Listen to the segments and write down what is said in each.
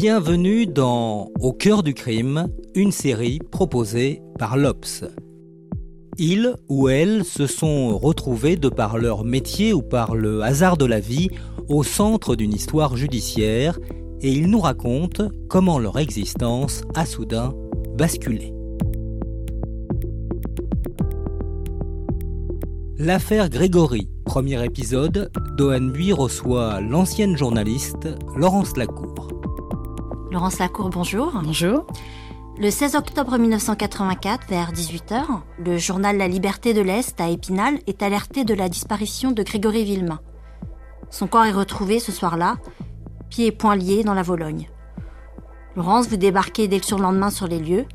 Bienvenue dans Au cœur du crime, une série proposée par l'Obs. Ils ou elles se sont retrouvés de par leur métier ou par le hasard de la vie au centre d'une histoire judiciaire et ils nous racontent comment leur existence a soudain basculé. L'affaire Grégory, premier épisode, Dohan Bui reçoit l'ancienne journaliste Laurence Lacour. Laurence Lacour, bonjour. Bonjour. Le 16 octobre 1984, vers 18h, le journal La Liberté de l'Est à Épinal est alerté de la disparition de Grégory Villemain. Son corps est retrouvé ce soir-là, pieds et poings liés dans la Vologne. Laurence, vous débarquez dès le surlendemain sur les lieux.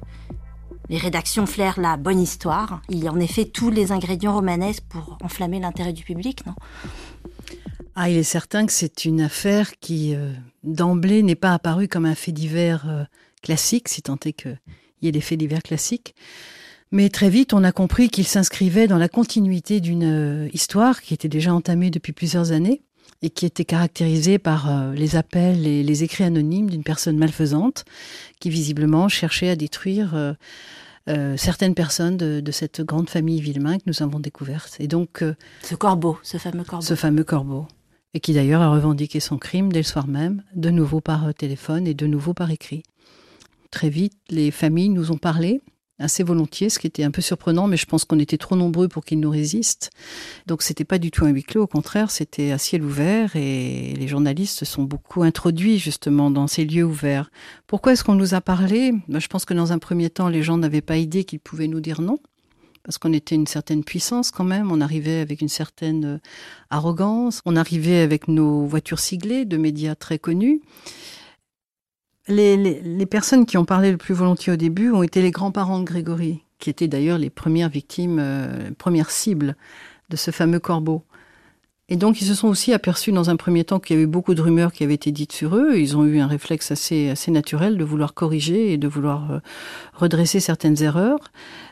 Les rédactions flairent la bonne histoire. Il y a en effet tous les ingrédients romanesques pour enflammer l'intérêt du public, non? Ah, il est certain que c'est une affaire qui, euh, d'emblée, n'est pas apparue comme un fait divers euh, classique, si tant est qu'il y ait des faits divers classiques. Mais très vite, on a compris qu'il s'inscrivait dans la continuité d'une euh, histoire qui était déjà entamée depuis plusieurs années et qui était caractérisée par euh, les appels et les écrits anonymes d'une personne malfaisante qui visiblement cherchait à détruire euh, certaines personnes de, de cette grande famille Villemain que nous avons découverte. Et donc, euh, Ce corbeau, ce fameux corbeau. ce fameux corbeau. Et qui d'ailleurs a revendiqué son crime dès le soir même, de nouveau par euh, téléphone et de nouveau par écrit. Très vite, les familles nous ont parlé, assez volontiers, ce qui était un peu surprenant, mais je pense qu'on était trop nombreux pour qu'ils nous résistent. Donc c'était pas du tout un huis clos, au contraire, c'était à ciel ouvert et les journalistes se sont beaucoup introduits justement dans ces lieux ouverts. Pourquoi est-ce qu'on nous a parlé? Je pense que dans un premier temps, les gens n'avaient pas idée qu'ils pouvaient nous dire non parce qu'on était une certaine puissance quand même, on arrivait avec une certaine euh, arrogance, on arrivait avec nos voitures siglées de médias très connus. Les, personnes qui ont parlé le plus volontiers au début ont été les grands-parents de Grégory, qui étaient d'ailleurs les premières victimes, euh, premières cibles de ce fameux corbeau. Et donc, ils se sont aussi aperçus dans un premier temps qu'il y avait beaucoup de rumeurs qui avaient été dites sur eux. Ils ont eu un réflexe assez, assez naturel de vouloir corriger et de vouloir euh, redresser certaines erreurs.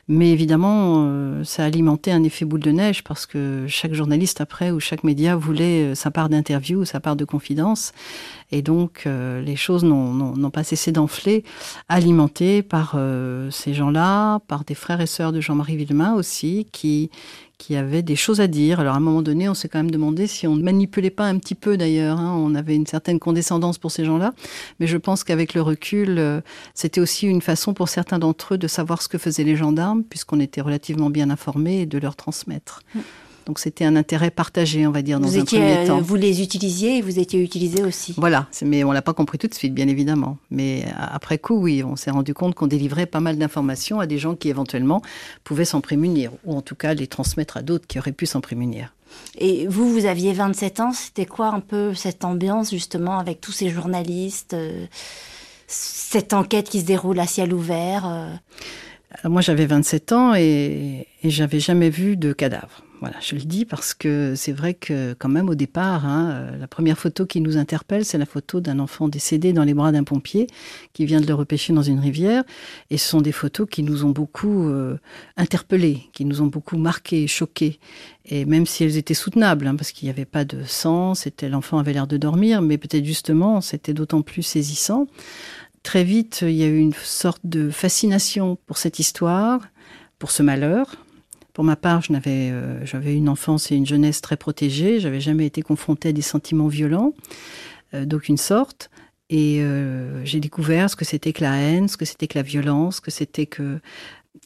Mais évidemment, euh, ça a alimenté un effet boule de neige parce que chaque journaliste après ou chaque média voulait euh, sa part d'interview ou sa part de confidence. Et donc, les choses n'ont- pas cessé d'enfler, alimentées par ces gens-là, par des frères et sœurs de Jean-Marie Villemain aussi, qui, qui avaient des choses à dire. Alors, à un moment donné, on s'est quand même demandé si on ne manipulait pas un petit peu d'ailleurs. hein. On avait une certaine condescendance pour ces gens-là. Mais je pense qu'avec le recul, euh, c'était aussi une façon pour certains d'entre eux de savoir ce que faisaient les gendarmes, puisqu'on était relativement bien informés et de leur transmettre. Donc c'était un intérêt partagé, on va dire, dans vous, un étiez, premier euh, temps. vous les utilisiez et vous étiez utilisés aussi. Voilà, mais on l'a pas compris tout de suite, bien évidemment. Mais a- après coup, oui, on s'est rendu compte qu'on délivrait pas mal d'informations à des gens qui éventuellement pouvaient s'en prémunir, ou en tout cas les transmettre à d'autres qui auraient pu s'en prémunir. Et vous, vous aviez 27 ans, c'était quoi un peu cette ambiance justement avec tous ces journalistes, euh, cette enquête qui se déroule à ciel ouvert euh, Alors, moi, j'avais 27 ans et, et j'avais jamais vu de cadavre. Voilà, je le dis parce que c'est vrai que quand même au départ, hein, euh, la première photo qui nous interpelle, c'est la photo d'un enfant décédé dans les bras d'un pompier qui vient de le repêcher dans une rivière. Et ce sont des photos qui nous ont beaucoup euh, interpellés, qui nous ont beaucoup marqués, choqués. Et même si elles étaient soutenables, hein, parce qu'il n'y avait pas de sang, c'était l'enfant avait l'air de dormir, mais peut-être justement c'était d'autant plus saisissant. Très vite, il y a eu une sorte de fascination pour cette histoire, pour ce malheur. Pour ma part, euh, j'avais une enfance et une jeunesse très protégée. J'avais jamais été confrontée à des sentiments violents euh, d'aucune sorte. Et euh, j'ai découvert ce que c'était que la haine, ce que c'était que la violence, ce que c'était que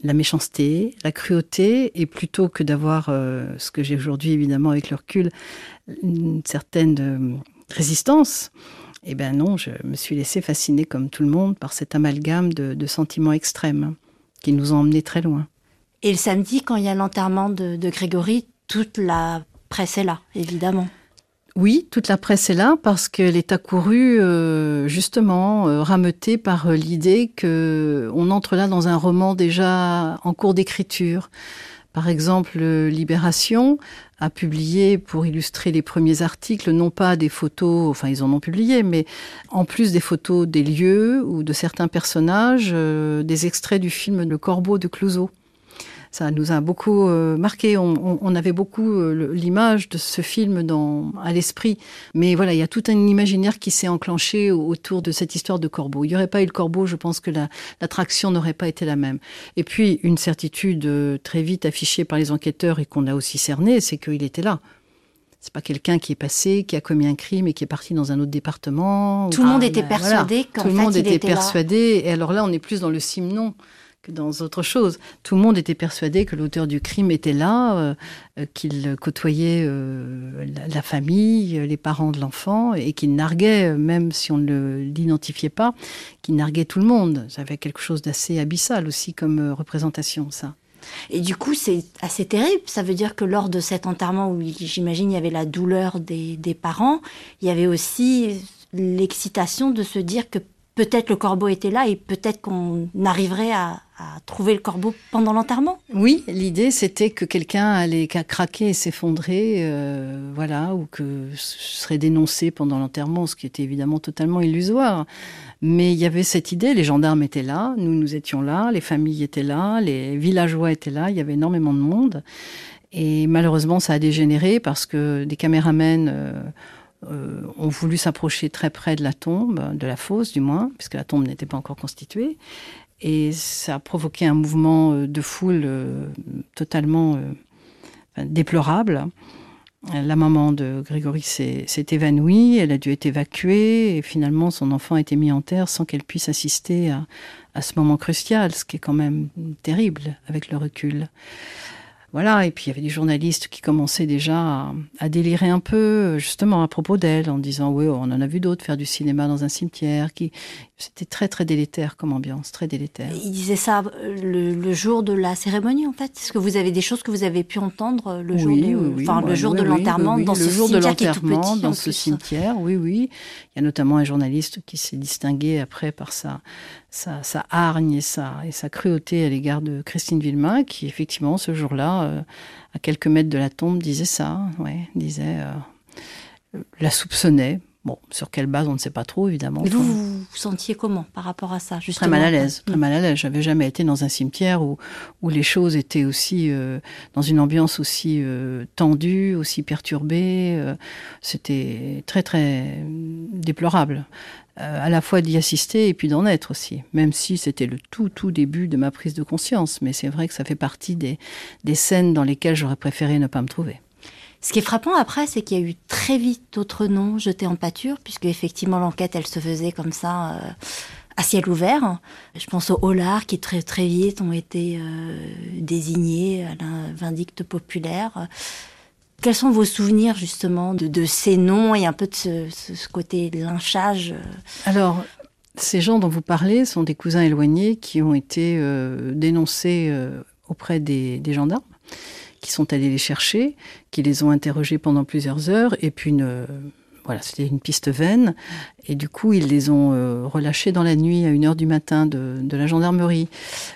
la méchanceté, la cruauté, et plutôt que d'avoir euh, ce que j'ai aujourd'hui évidemment avec le recul, une certaine euh, résistance, Eh bien non, je me suis laissée fasciner comme tout le monde par cet amalgame de, sentiments extrêmes qui nous ont emmenés très loin. Et le samedi, quand il y a l'enterrement de, Grégory, toute la presse est là, évidemment. Oui, toute la presse est là parce qu'elle est accourue euh, justement euh, rameutée par euh, l'idée que on entre là dans un roman déjà en cours d'écriture. Par exemple, Libération a publié pour illustrer les premiers articles non pas des photos, enfin ils en ont publié, mais en plus des photos des lieux ou de certains personnages, des extraits du film Le Corbeau de Clouseau ça nous a beaucoup euh, marqué. On, avait beaucoup euh, l'image de ce film dans, à l'esprit. Mais voilà, il y a tout un imaginaire qui s'est enclenché autour de cette histoire de corbeau. Il n'y aurait pas eu le corbeau, je pense que l'attraction n'aurait pas été la même. Et puis, une certitude euh, très vite affichée par les enquêteurs et qu'on a aussi cernée, c'est qu'il était là. C'est pas quelqu'un qui est passé, qui a commis un crime et qui est parti dans un autre département. Tout le monde était persuadé qu'en Tout le monde était, persuadé. Et alors là, on est plus dans le dans autre chose. Tout le monde était persuadé que l'auteur du crime était là, euh, euh, qu'il côtoyait euh, la, famille, les parents de l'enfant, et qu'il narguait, même si on ne l'identifiait pas, qu'il narguait tout le monde. Ça avait quelque chose d'assez abyssal aussi comme représentation, ça. Et du coup, c'est assez terrible. Ça veut dire que lors de cet enterrement, où j'imagine il y avait la douleur des, des parents, il y avait aussi l'excitation de se dire que peut-être le corbeau était là et peut-être qu'on arriverait à, trouver le corbeau pendant l'enterrement. Oui, l'idée c'était que quelqu'un allait craquer et s'effondrer, euh, voilà, ou que ce serait dénoncé pendant l'enterrement, ce qui était évidemment totalement illusoire. Mais il y avait cette idée, les gendarmes étaient là, nous nous étions là, les familles étaient là, les villageois étaient là, il y avait énormément de monde. Et malheureusement, ça a dégénéré parce que des caméramens euh, euh, ont voulu s'approcher très près de la tombe, de la fosse du moins, puisque la tombe n'était pas encore constituée. Et ça a provoqué un mouvement euh, de foule euh, totalement déplorable. La maman de Grégory s'est évanouie, elle a dû être évacuée et finalement son enfant a été mis en terre sans qu'elle puisse assister à, à, ce moment crucial, ce qui est quand même terrible avec le recul. Voilà, et puis il y avait des journalistes qui commençaient déjà à, délirer un peu, justement, à propos d'elle, en disant oui, on en a vu d'autres faire du cinéma dans un cimetière. Qui c'était très très délétère comme ambiance, très délétère. Il disait ça euh, le, jour de la cérémonie, en fait. Est-ce que vous avez des choses que vous avez pu entendre le jour de, enfin, le jour de l'enterrement dans ce jour cimetière de l'enterrement dans ce cimetière, oui, oui. Il y a notamment un journaliste qui s'est distingué après par sa sa, hargne et sa, et sa cruauté à l'égard de Christine Villemain, qui effectivement ce jour-là, euh, à quelques mètres de la tombe, disait ça, ouais, disait, euh, la soupçonnait. Bon, sur quelle base, on ne sait pas trop, évidemment. Mais vous, vous sentiez comment par rapport à ça, justement Très mal à l'aise, très mal à l'aise. J'avais jamais été dans un cimetière où, où les choses étaient aussi, euh, dans une ambiance aussi tendue, aussi perturbée. C'était très, très déplorable. Euh, à la fois d'y assister et puis d'en être aussi, même si c'était le tout tout début de ma prise de conscience. Mais c'est vrai que ça fait partie des, des scènes dans lesquelles j'aurais préféré ne pas me trouver. Ce qui est frappant après, c'est qu'il y a eu très vite d'autres noms jetés en pâture, puisque effectivement l'enquête, elle se faisait comme ça, euh, à ciel ouvert. Je pense aux Hollards qui très très vite ont été euh, désignés à la vindicte populaire. Quels sont vos souvenirs justement de, ces noms et un peu de ce, côté lynchage euh Alors, ces gens dont vous parlez sont des cousins éloignés qui ont été dénoncés auprès des, gendarmes, qui sont allés les chercher, qui les ont interrogés pendant plusieurs heures, et puis une, voilà, c'était une piste vaine. Et du coup, ils les ont euh, relâchés dans la nuit à 1h du matin de, de, la gendarmerie.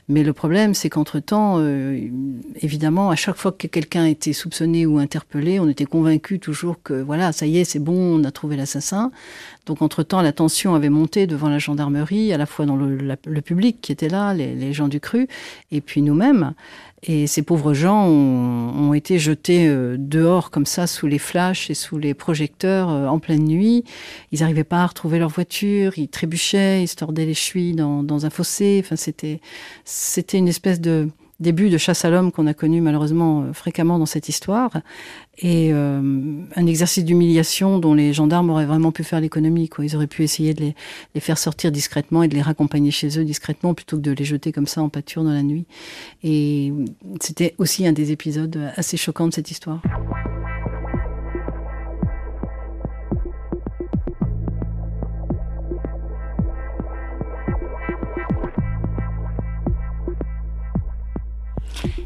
Mais le problème, c'est qu'entre-temps, euh, évidemment, à chaque fois que quelqu'un était soupçonné ou interpellé, on était convaincu toujours que, voilà, ça y est, c'est bon, on a trouvé l'assassin. Donc, entre-temps, la tension avait monté devant la gendarmerie, à la fois dans le, public qui était là, les, les gens du cru, et puis nous-mêmes. Et ces pauvres gens ont, été jetés euh, dehors comme ça sous les flashs et sous les projecteurs euh, en pleine nuit. Ils n'arrivaient pas à retrouver leur voiture, ils trébuchaient, ils se tordaient les chevilles dans, dans un fossé. Enfin, c'était c'était une espèce de début de chasse à l'homme qu'on a connu malheureusement euh, fréquemment dans cette histoire, et euh, un exercice d'humiliation dont les gendarmes auraient vraiment pu faire l'économie. Quoi. Ils auraient pu essayer de les, faire sortir discrètement et de les raccompagner chez eux discrètement plutôt que de les jeter comme ça en pâture dans la nuit. Et c'était aussi un des épisodes assez choquants de cette histoire.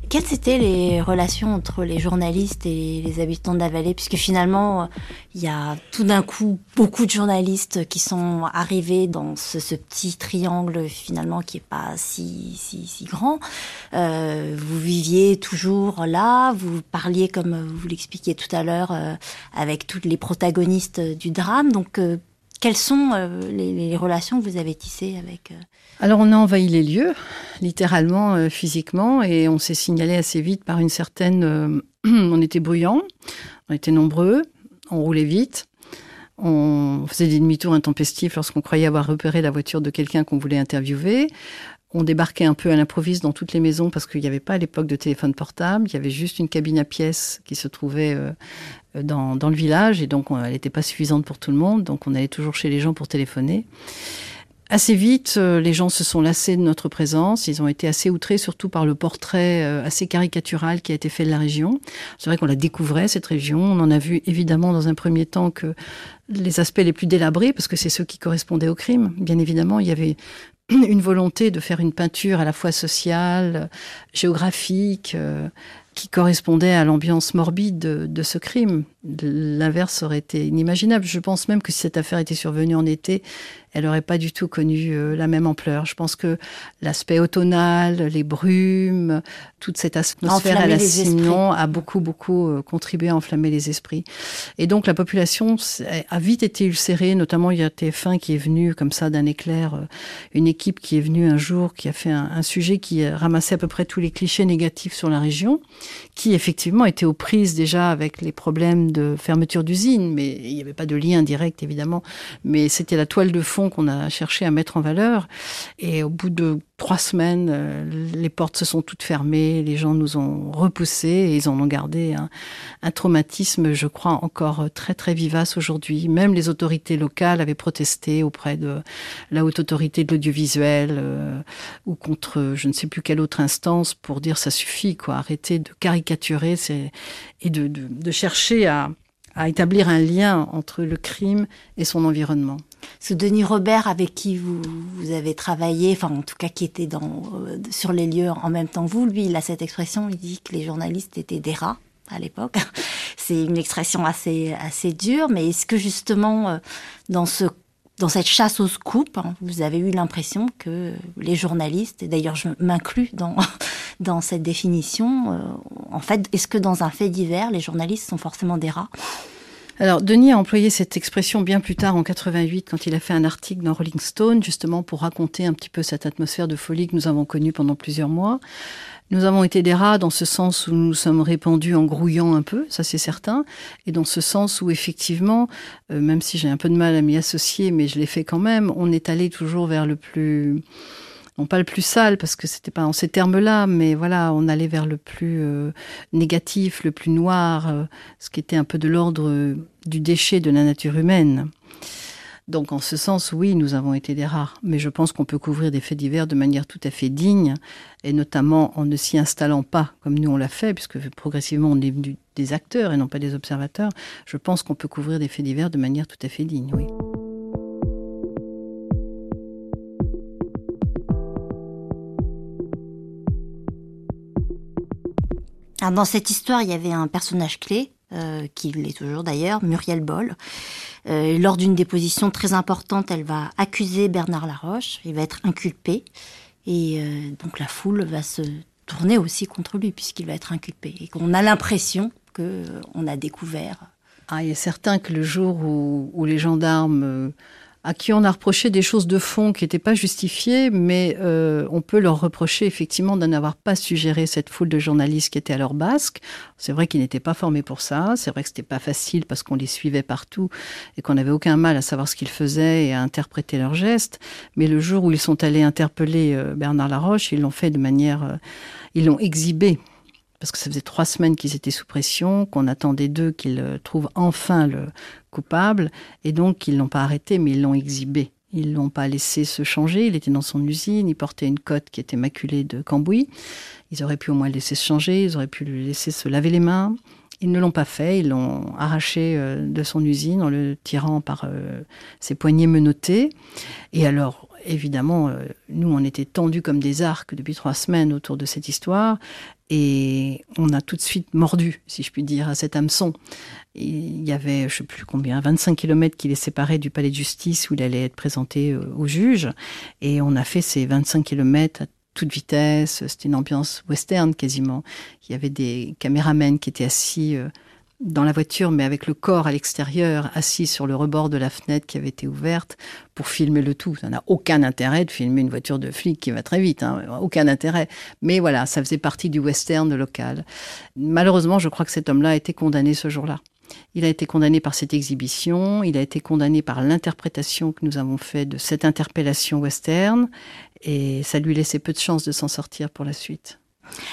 Quelles étaient les relations entre les journalistes et les habitants de la vallée Puisque finalement, il y a tout d'un coup beaucoup de journalistes qui sont arrivés dans ce, petit triangle finalement qui est pas si, si, si grand. Euh, vous viviez toujours là, vous parliez comme vous l'expliquiez tout à l'heure euh, avec tous les protagonistes du drame. Donc, euh, quelles sont euh, les, relations que vous avez tissées avec euh, Alors on a envahi les lieux, littéralement, euh, physiquement, et on s'est signalé assez vite par une certaine... on était bruyants, on était nombreux, on roulait vite, on faisait des demi-tours intempestifs lorsqu'on croyait avoir repéré la voiture de quelqu'un qu'on voulait interviewer. On débarquait un peu à l'improviste dans toutes les maisons parce qu'il n'y avait pas à l'époque de téléphone portable. Il y avait juste une cabine à pièces qui se trouvait dans, le village et donc elle n'était pas suffisante pour tout le monde. Donc on allait toujours chez les gens pour téléphoner. Assez vite, euh, les gens se sont lassés de notre présence. Ils ont été assez outrés, surtout par le portrait euh, assez caricatural qui a été fait de la région. C'est vrai qu'on la découvrait, cette région. On en a vu évidemment dans un premier temps que les aspects les plus délabrés, parce que c'est ceux qui correspondaient au crime. Bien évidemment, il y avait une volonté de faire une peinture à la fois sociale, géographique, euh, qui correspondait à l'ambiance morbide de, ce crime. L'inverse aurait été inimaginable. Je pense même que si cette affaire était survenue en été, elle n'aurait pas du tout connu euh, la même ampleur. Je pense que l'aspect automnal, les brumes, toute cette atmosphère à la Signon a beaucoup, beaucoup euh, contribué à enflammer les esprits. Et donc la population a vite été ulcérée, notamment il y a TF1 qui est venu comme ça d'un éclair, euh, une équipe qui est venue un jour, qui a fait un, un sujet qui ramassait à peu près tous les clichés négatifs sur la région, qui effectivement était aux prises déjà avec les problèmes de fermeture d'usines, mais il n'y avait pas de lien direct évidemment, mais c'était la toile de fond qu'on a cherché à mettre en valeur. Et au bout de trois semaines, euh, les portes se sont toutes fermées, les gens nous ont repoussés et ils en ont gardé un, traumatisme, je crois, encore très très vivace aujourd'hui. Même les autorités locales avaient protesté auprès de la haute autorité de l'audiovisuel euh, ou contre je ne sais plus quelle autre instance pour dire ça suffit, quoi, arrêter de caricaturer et de, chercher à, établir un lien entre le crime et son environnement. Ce Denis Robert avec qui vous, vous avez travaillé, enfin en tout cas qui était dans, euh, sur les lieux en même temps que vous, lui, il a cette expression, il dit que les journalistes étaient des rats à l'époque. C'est une expression assez, assez dure, mais est-ce que justement, euh, dans ce dans cette chasse au scoop, hein, vous avez eu l'impression que les journalistes, et d'ailleurs je m'inclus dans, dans cette définition, euh, en fait, est-ce que dans un fait divers, les journalistes sont forcément des rats? Alors, Denis a employé cette expression bien plus tard, en 88, quand il a fait un article dans Rolling Stone, justement pour raconter un petit peu cette atmosphère de folie que nous avons connue pendant plusieurs mois. Nous avons été des rats dans ce sens où nous sommes répandus en grouillant un peu, ça c'est certain, et dans ce sens où effectivement, euh, même si j'ai un peu de mal à m'y associer, mais je l'ai fait quand même, on est allé toujours vers le plus non pas le plus sale parce que c'était pas en ces termes-là, mais voilà, on allait vers le plus euh, négatif, le plus noir, euh, ce qui était un peu de l'ordre du déchet de la nature humaine. Donc en ce sens, oui, nous avons été des rares, mais je pense qu'on peut couvrir des faits divers de manière tout à fait digne, et notamment en ne s'y installant pas comme nous on l'a fait, puisque progressivement on est des acteurs et non pas des observateurs. Je pense qu'on peut couvrir des faits divers de manière tout à fait digne, oui. dans cette histoire, il y avait un personnage clé, euh, qui l'est toujours d'ailleurs, Muriel Boll. Euh, lors d'une déposition très importante, elle va accuser Bernard Laroche, il va être inculpé, et euh, donc la foule va se tourner aussi contre lui puisqu'il va être inculpé, et qu'on a l'impression que on a découvert. Ah, il est certain que le jour où les gendarmes à qui on a reproché des choses de fond qui n'étaient pas justifiées, mais euh, on peut leur reprocher effectivement de n'avoir pas suggéré cette foule de journalistes qui étaient à leur basque. C'est vrai qu'ils n'étaient pas formés pour ça, c'est vrai que c'était pas facile parce qu'on les suivait partout et qu'on n'avait aucun mal à savoir ce qu'ils faisaient et à interpréter leurs gestes. Mais le jour où ils sont allés interpeller euh, Bernard Laroche, ils l'ont fait de manière, euh, ils l'ont exhibé parce que ça faisait trois semaines qu'ils étaient sous pression, qu'on attendait d'eux qu'ils euh, trouvent enfin le coupable, et donc ils l'ont pas arrêté, mais ils l'ont exhibé. Ils l'ont pas laissé se changer. Il était dans son usine, il portait une cote qui était maculée de cambouis. Ils auraient pu au moins le laisser se changer, ils auraient pu le laisser se laver les mains. Ils ne l'ont pas fait, ils l'ont arraché euh, de son usine en le tirant par euh, ses poignets menottés. Et alors, évidemment, nous, on était tendus comme des arcs depuis trois semaines autour de cette histoire. Et on a tout de suite mordu, si je puis dire, à cet hameçon. Il y avait, je sais plus combien, 25 kilomètres qui les séparaient du palais de justice où il allait être présenté au juge. Et on a fait ces 25 kilomètres à toute vitesse. C'était une ambiance western quasiment. Il y avait des caméramens qui étaient assis euh, dans la voiture, mais avec le corps à l'extérieur, assis sur le rebord de la fenêtre qui avait été ouverte pour filmer le tout. Ça n'a aucun intérêt de filmer une voiture de flic qui va très vite, hein. aucun intérêt. Mais voilà, ça faisait partie du western local. Malheureusement, je crois que cet homme-là a été condamné ce jour-là. Il a été condamné par cette exhibition, il a été condamné par l'interprétation que nous avons faite de cette interpellation western, et ça lui laissait peu de chances de s'en sortir pour la suite.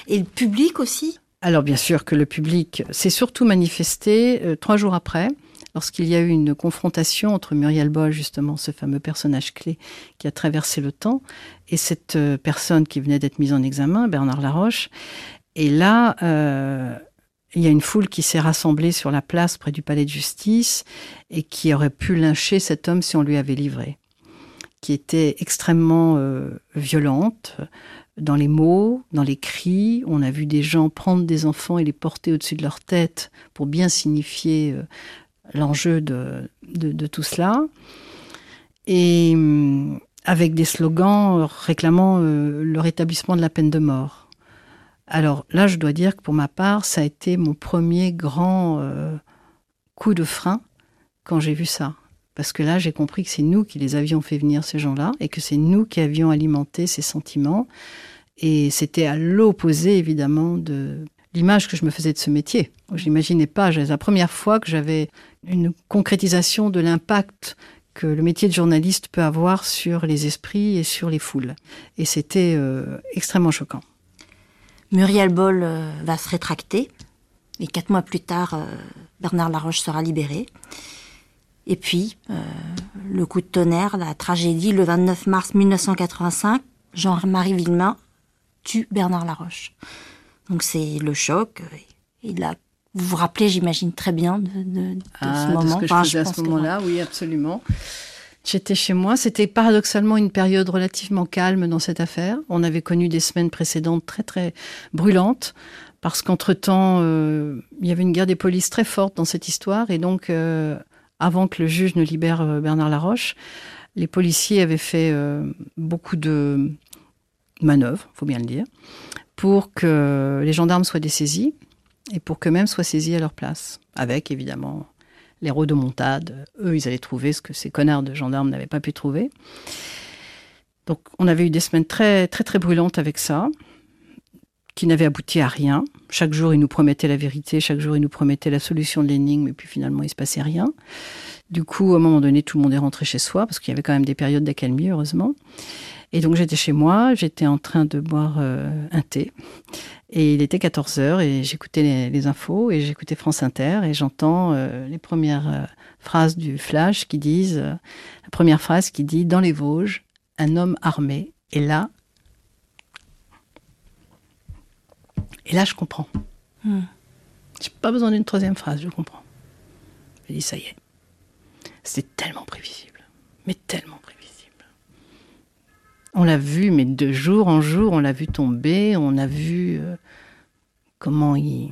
Et le public aussi? Alors bien sûr que le public s'est surtout manifesté euh, trois jours après, lorsqu'il y a eu une confrontation entre Muriel Boll, justement, ce fameux personnage clé qui a traversé le temps, et cette euh, personne qui venait d'être mise en examen, Bernard Laroche. Et là, euh, il y a une foule qui s'est rassemblée sur la place près du palais de justice et qui aurait pu lyncher cet homme si on lui avait livré, qui était extrêmement violente dans les mots, dans les cris. On a vu des gens prendre des enfants et les porter au-dessus de leur tête pour bien signifier euh, l'enjeu de, tout cela. Et hum, avec des slogans réclamant euh, le rétablissement de la peine de mort. Alors là, je dois dire que pour ma part, ça a été mon premier grand euh, coup de frein quand j'ai vu ça. Parce que là, j'ai compris que c'est nous qui les avions fait venir, ces gens-là, et que c'est nous qui avions alimenté ces sentiments. Et c'était à l'opposé, évidemment, de l'image que je me faisais de ce métier. Je n'imaginais pas, c'est la première fois que j'avais une concrétisation de l'impact que le métier de journaliste peut avoir sur les esprits et sur les foules. Et c'était euh, extrêmement choquant. Muriel Boll euh, va se rétracter. Et quatre mois plus tard, euh, Bernard Laroche sera libéré. Et puis, euh, le coup de tonnerre, la tragédie, le 29 mars 1985, Jean-Marie Villemain tue Bernard Laroche. Donc c'est le choc. Il a, vous vous rappelez, j'imagine très bien de, de, ah, ce moment. De ce que je faisais à ce moment-là, oui, absolument. J'étais chez moi. C'était paradoxalement une période relativement calme dans cette affaire. On avait connu des semaines précédentes très très brûlantes parce qu'entre-temps, euh, il y avait une guerre des polices très forte dans cette histoire. Et donc, euh, avant que le juge ne libère euh, Bernard Laroche, les policiers avaient fait beaucoup de manœuvres, faut bien le dire, pour que les gendarmes soient dessaisis et pour qu'eux-mêmes soient saisis à leur place, avec évidemment les rodomontades. Eux, ils allaient trouver ce que ces connards de gendarmes n'avaient pas pu trouver. Donc, on avait eu des semaines très, très, très brûlantes avec ça, qui n'avaient abouti à rien. Chaque jour, ils nous promettaient la vérité, chaque jour, ils nous promettaient la solution de l'énigme, et puis finalement, il se passait rien. Du coup, à un moment donné, tout le monde est rentré chez soi, parce qu'il y avait quand même des périodes d'accalmie, heureusement. Et donc j'étais chez moi, j'étais en train de boire euh, un thé. Et il était 14 heures et j'écoutais les, infos et j'écoutais France Inter et j'entends euh, les premières euh, phrases du flash qui disent, la première phrase qui dit Dans les Vosges, un homme armé. Et là, et là je comprends. Hmm. J'ai pas besoin d'une troisième phrase, je comprends. Je dis Ça y est. C'était tellement prévisible, mais tellement prévisible. On l'a vu, mais de jour en jour, on l'a vu tomber, on a vu euh, comment il,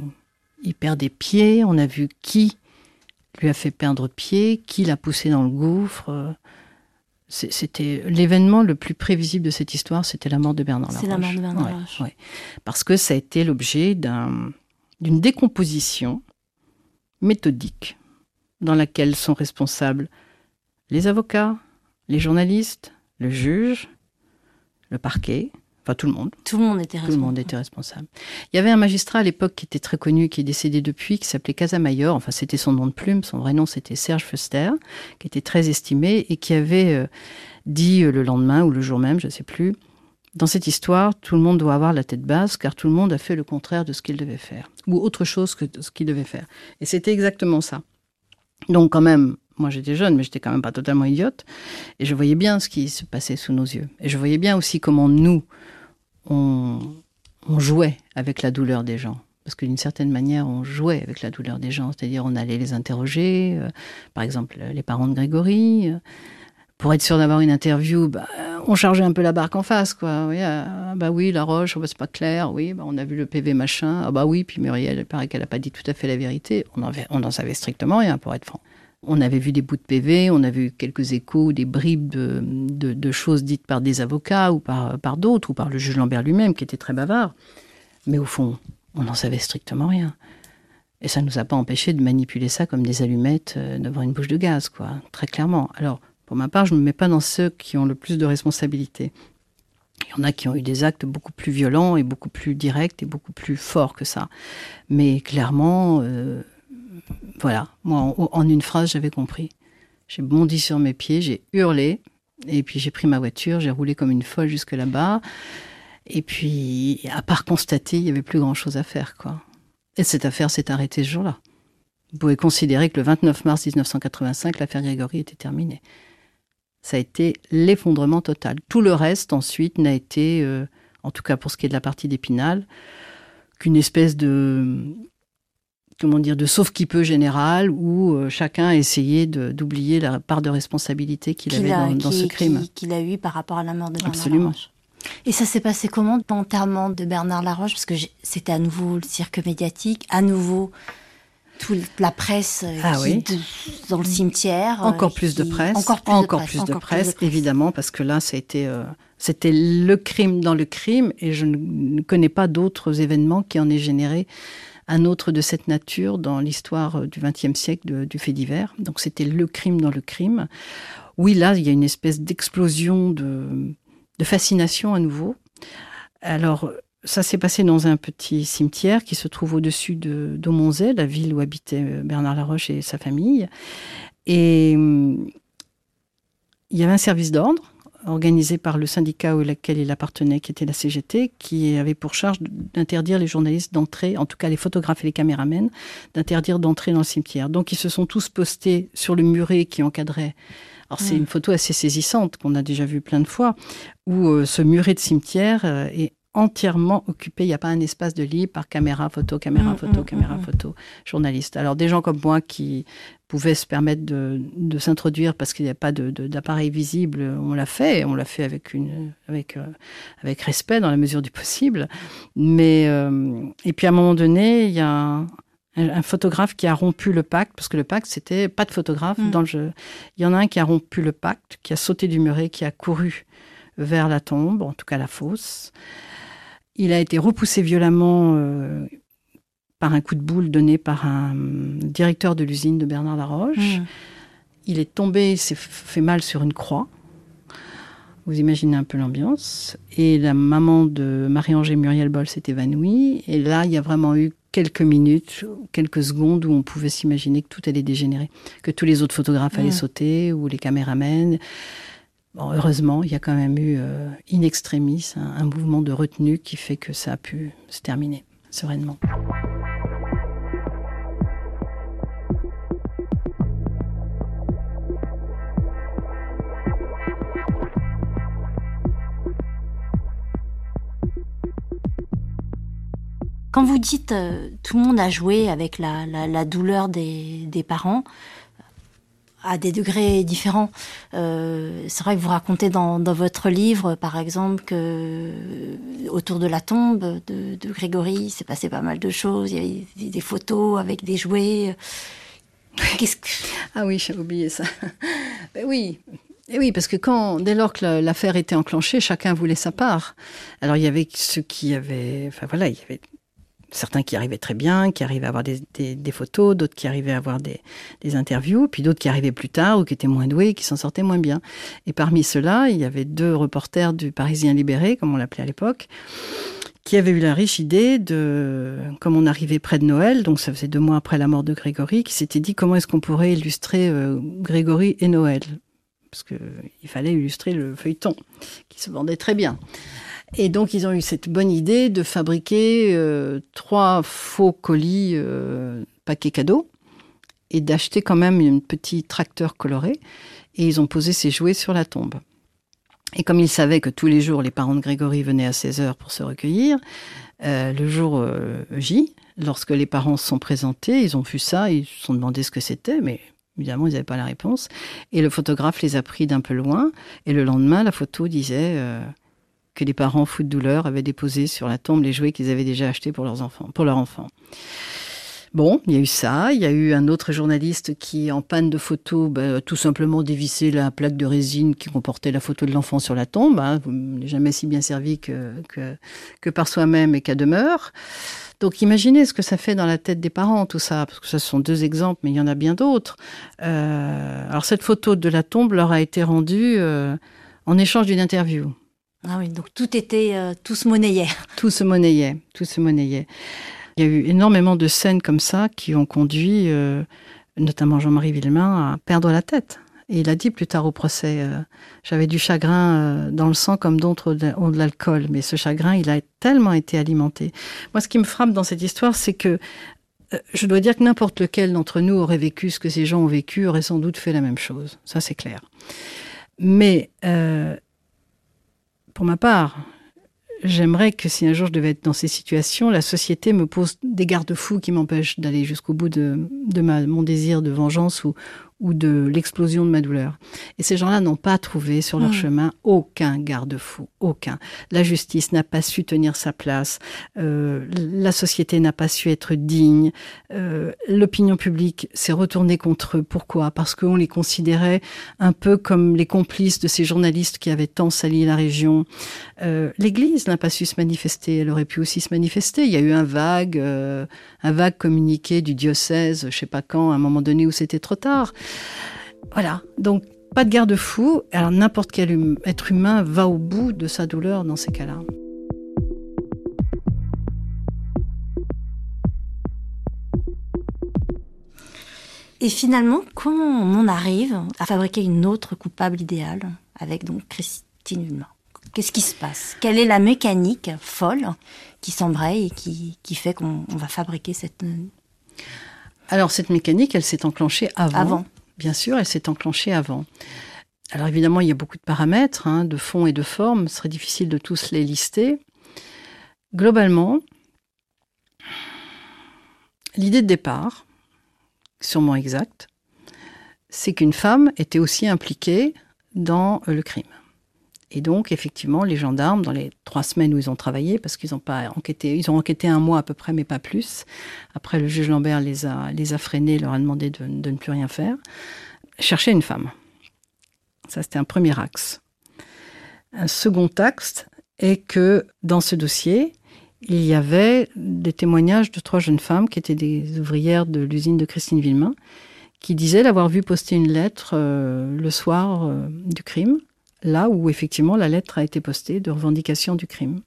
perd des pieds, on a vu qui lui a fait perdre pied, qui l'a poussé dans le gouffre. C'était l'événement le plus prévisible de cette histoire, c'était la mort de Bernard Laroche. C'est la mort de Bernard Laroche. Parce que ça a été l'objet d'une décomposition méthodique dans laquelle sont responsables les avocats, les journalistes, le juge, le parquet, enfin tout le monde. Tout le monde était responsable. Tout le monde était responsable. Il y avait un magistrat à l'époque qui était très connu, qui est décédé depuis, qui s'appelait Casamayor, enfin c'était son nom de plume, son vrai nom c'était Serge Fuster, qui était très estimé et qui avait euh, dit euh, le lendemain ou le jour même, je ne sais plus, dans cette histoire, tout le monde doit avoir la tête basse car tout le monde a fait le contraire de ce qu'il devait faire, ou autre chose que ce qu'il devait faire. Et c'était exactement ça. Donc quand même, moi, j'étais jeune, mais j'étais quand même pas totalement idiote. Et je voyais bien ce qui se passait sous nos yeux. Et je voyais bien aussi comment nous, on, jouait avec la douleur des gens. parce que d'une certaine manière, on jouait avec la douleur des gens, c'est-à-dire on allait les interroger, euh, par exemple les parents de Grégory. Euh, pour être sûr d'avoir une interview, bah, on chargeait un peu la barque en face, quoi. Oui, ah, bah oui, la roche, oh, bah, c'est pas clair. Oui, bah, on a vu le PV machin. Ah bah oui, puis Muriel, il paraît qu'elle a pas dit tout à fait la vérité. On en, on en savait strictement rien, pour être franc. On avait vu des bouts de PV, on avait vu quelques échos, des bribes de, de, choses dites par des avocats ou par, par d'autres, ou par le juge Lambert lui-même, qui était très bavard. Mais au fond, on n'en savait strictement rien. Et ça ne nous a pas empêché de manipuler ça comme des allumettes euh, devant une bouche de gaz, quoi, très clairement. Alors, pour ma part, je ne me mets pas dans ceux qui ont le plus de responsabilités. Il y en a qui ont eu des actes beaucoup plus violents et beaucoup plus directs et beaucoup plus forts que ça. Mais clairement, euh, voilà, moi, en, une phrase, j'avais compris. J'ai bondi sur mes pieds, j'ai hurlé, et puis j'ai pris ma voiture, j'ai roulé comme une folle jusque là-bas. Et puis, à part constater, il n'y avait plus grand-chose à faire, quoi. Et cette affaire s'est arrêtée ce jour-là. Vous pouvez considérer que le 29 mars 1985, l'affaire Grégory était terminée. Ça a été l'effondrement total. Tout le reste, ensuite, n'a été, euh, en tout cas pour ce qui est de la partie d'Épinal, qu'une espèce de, comment dire, de sauf qui peut général où euh, chacun a essayé d'oublier la part de responsabilité qu'il avait dans, ce crime. Qu'il a eu par rapport à la mort de Bernard Absolument. Et ça s'est passé comment l'enterrement de Bernard Laroche? Parce que c'était à nouveau le cirque médiatique, à nouveau toute la presse euh, ah qui, dans le cimetière. Euh, encore plus de presse. Encore plus, de, presse, évidemment, parce que là, euh, c'était le crime dans le crime, et je ne connais pas d'autres événements qui en aient généré un autre de cette nature dans l'histoire du XXe siècle du fait divers. Donc c'était le crime dans le crime. Oui, là, il y a une espèce d'explosion de, de fascination à nouveau. Alors, ça s'est passé dans un petit cimetière qui se trouve au-dessus de d'Aumonzay, la ville où habitait euh, Bernard Laroche et sa famille. Et hum, il y avait un service d'ordre organisé par le syndicat auquel il appartenait, qui était la CGT, qui avait pour charge d'interdire les journalistes d'entrer, en tout cas les photographes et les caméramens, d'interdire d'entrer dans le cimetière. Donc ils se sont tous postés sur le muret qui encadrait alors c'est une photo assez saisissante qu'on a déjà vue plein de fois, où euh, ce muret de cimetière euh, est entièrement occupé. Il n'y a pas un espace de libre par caméra, photo, caméra, mm, photo, mm, caméra, mm, photo, journaliste. Alors des gens comme moi qui pouvaient se permettre de, s'introduire parce qu'il n'y a pas d'appareil visible, on l'a fait. On l'a fait avec, une, avec, euh, avec respect dans la mesure du possible. Mais, et puis à un moment donné, il y a un photographe qui a rompu le pacte, parce que le pacte, c'était pas de photographe dans le jeu. Il y en a un qui a rompu le pacte, qui a sauté du muret, qui a couru vers la tombe, en tout cas la fosse. Il a été repoussé violemment euh, par un coup de boule donné par un directeur de l'usine de Bernard Laroche. Mm. Il est tombé, il s'est fait mal sur une croix. Vous imaginez un peu l'ambiance. Et la maman de Marie-Angé Muriel Boll s'est évanouie. Et là, il y a vraiment eu quelques minutes, quelques secondes où on pouvait s'imaginer que tout allait dégénérer, que tous les autres photographes allaient sauter ou les caméramens. Heureusement, il y a quand même eu euh, in extremis un mouvement de retenue qui fait que ça a pu se terminer sereinement. Quand vous dites euh, tout le monde a joué avec la, douleur des, parents, à des degrés différents. Euh, c'est vrai que vous racontez dans, votre livre, par exemple, que euh, autour de la tombe de, Grégory, s'est passé pas mal de choses. Il y avait des, photos avec des jouets. Qu'est-ce que... Ah oui, j'ai oublié ça. ben oui, et oui, parce que quand, dès lors que l'affaire était enclenchée, chacun voulait sa part. Alors il y avait ceux qui avaient, enfin voilà, il y avait certains qui arrivaient très bien, qui arrivaient à avoir des, photos, d'autres qui arrivaient à avoir des, interviews, puis d'autres qui arrivaient plus tard ou qui étaient moins doués, qui s'en sortaient moins bien. Et parmi ceux-là, il y avait deux reporters du Parisien libéré, comme on l'appelait à l'époque, qui avaient eu la riche idée de, comme on arrivait près de Noël, donc ça faisait deux mois après la mort de Grégory, qui s'était dit comment est-ce qu'on pourrait illustrer euh, Grégory et Noël parce qu'il fallait illustrer le feuilleton, qui se vendait très bien. Et donc, ils ont eu cette bonne idée de fabriquer euh, trois faux colis euh, paquets cadeaux et d'acheter quand même un petit tracteur coloré. Et ils ont posé ces jouets sur la tombe. Et comme ils savaient que tous les jours, les parents de Grégory venaient à 16 heures pour se recueillir, euh, le jour J, Lorsque les parents se sont présentés, ils ont vu ça, ils se sont demandé ce que c'était, mais évidemment, ils n'avaient pas la réponse. Et le photographe les a pris d'un peu loin. Et le lendemain, la photo disait que les parents, fous de douleur, avaient déposé sur la tombe les jouets qu'ils avaient déjà achetés pour leurs enfants, pour. Bon, il y a eu ça. Il y a eu un autre journaliste qui, en panne de photo, bah, tout simplement dévissé la plaque de résine qui comportait la photo de l'enfant sur la tombe. Hein. Vous jamais si bien servi que, que, que par soi-même et qu'à demeure. Donc imaginez ce que ça fait dans la tête des parents, tout ça, parce que ce sont deux exemples, mais il y en a bien d'autres. Euh, alors cette photo de la tombe leur a été rendue euh, en échange d'une interview. Ah oui, donc tout était, euh, tout se monnayait. Tout se monnayait, tout se monnayait. Il y a eu énormément de scènes comme ça qui ont conduit, euh, notamment Jean-Marie Villemain, à perdre la tête. Et il a dit plus tard au procès, euh, j'avais du chagrin euh, dans le sang comme d'autres ont de l'alcool, mais ce chagrin, il a tellement été alimenté. Moi, ce qui me frappe dans cette histoire, c'est que je dois dire que n'importe lequel d'entre nous aurait vécu ce que ces gens ont vécu, aurait sans doute fait la même chose. Ça, c'est clair. Mais pour ma part, j'aimerais que si un jour je devais être dans ces situations, la société me pose des garde-fous qui m'empêchent d'aller jusqu'au bout de, mon désir de vengeance ou, ou de l'explosion de ma douleur. Et ces gens-là n'ont pas trouvé sur leur mmh. chemin aucun garde-fou, aucun. La justice n'a pas su tenir sa place, euh, la société n'a pas su être digne, euh, l'opinion publique s'est retournée contre eux. Pourquoi? Parce qu'on les considérait un peu comme les complices de ces journalistes qui avaient tant sali la région. Euh, L'Église n'a pas su se manifester, elle aurait pu aussi se manifester. Il y a eu un vague, euh, un vague communiqué du diocèse, je sais pas quand, à un moment donné où c'était trop tard. Voilà. Donc, pas de garde-fou. Alors, n'importe quel hum, être humain va au bout de sa douleur dans ces cas-là. Et finalement, comment on en arrive à fabriquer une autre coupable idéale avec donc Christine Hulman Qu'est-ce qui se passe? Quelle est la mécanique folle qui s'embraye et qui, qui fait qu'on va fabriquer cette... Alors cette mécanique, elle s'est enclenchée avant. Avant bien sûr, elle s'est enclenchée avant. Alors évidemment, il y a beaucoup de paramètres, hein, de fond et de forme. Ce serait difficile de tous les lister. Globalement, l'idée de départ, sûrement exacte, c'est qu'une femme était aussi impliquée dans le crime. Et donc, effectivement, les gendarmes, dans les trois semaines où ils ont travaillé, parce qu'ils ont pas enquêté, ils ont enquêté un mois à peu près, mais pas plus. Après, le juge Lambert les a, freinés, leur a demandé de, de ne plus rien faire. Chercher une femme. Ça, c'était un premier axe. Un second axe est que dans ce dossier, il y avait des témoignages de trois jeunes femmes qui étaient des ouvrières de l'usine de Christine Villemain, qui disaient l'avoir vu poster une lettre euh, le soir euh, du crime là où effectivement la lettre a été postée de revendication du crime.